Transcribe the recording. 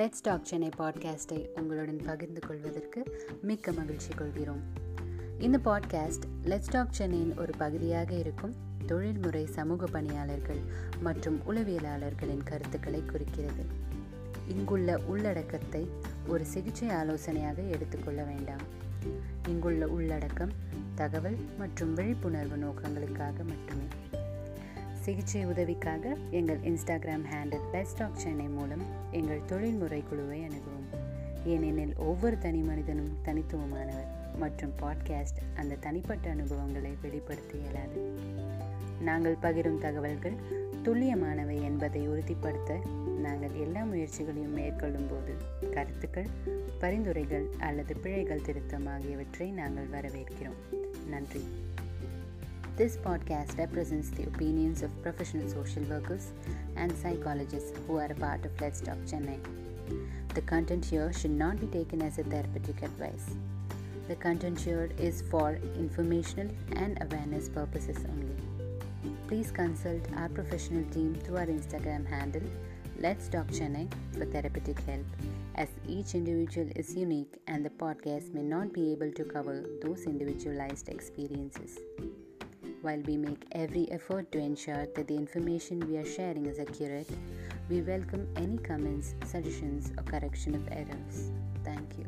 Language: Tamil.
லெட்ஸ் டாக் சென்னை பாட்காஸ்டை உங்களுடன் பகிர்ந்து கொள்வதற்கு மிக்க மகிழ்ச்சி கொள்கிறோம். இந்த பாட்காஸ்ட் லெட்ஸ் டாக் சென்னையின் ஒரு பகுதியாக இருக்கும் தொழில்முறை சமூக பணியாளர்கள் மற்றும் உளவியலாளர்களின் கருத்துக்களை குறிக்கிறது. இங்குள்ள உள்ளடக்கத்தை ஒரு சிகிச்சை ஆலோசனையாக எடுத்துக்கொள்ள வேண்டாம். இங்குள்ள உள்ளடக்கம் தகவல் மற்றும் விழிப்புணர்வு நோக்கங்களுக்காக மட்டுமே. சிகிச்சை உதவிக்காக எங்கள் Instagram handle best of Chennai மூலம் எங்கள் தொழில்முறை குழுவை அணுகுவோம். ஏனெனில் ஒவ்வொரு தனி மனிதனும் தனித்துவமானவர் மற்றும் பாட்காஸ்ட் அந்த தனிப்பட்ட அனுபவங்களை வெளிப்படுத்த இயலாது. நாங்கள் பகிரும் தகவல்கள் துல்லியமானவை என்பதை உறுதிப்படுத்த நாங்கள் எல்லா முயற்சிகளையும் மேற்கொள்ளும் போது கருத்துக்கள் பரிந்துரைகள் அல்லது பிழைகள் திருத்தம் ஆகியவற்றை நாங்கள் வரவேற்கிறோம். நன்றி. This podcast represents the opinions of professional social workers and psychologists who are a part of Let's Talk Chennai. The content here should not be taken as a therapeutic advice. The content here is for informational and awareness purposes only. Please consult our professional team through our Instagram handle Let's Talk Chennai for therapeutic help, as each individual is unique and the podcast may not be able to cover those individualized experiences. While we make every effort to ensure that the information we are sharing is accurate, we welcome any comments, suggestions, or correction of errors. Thank you.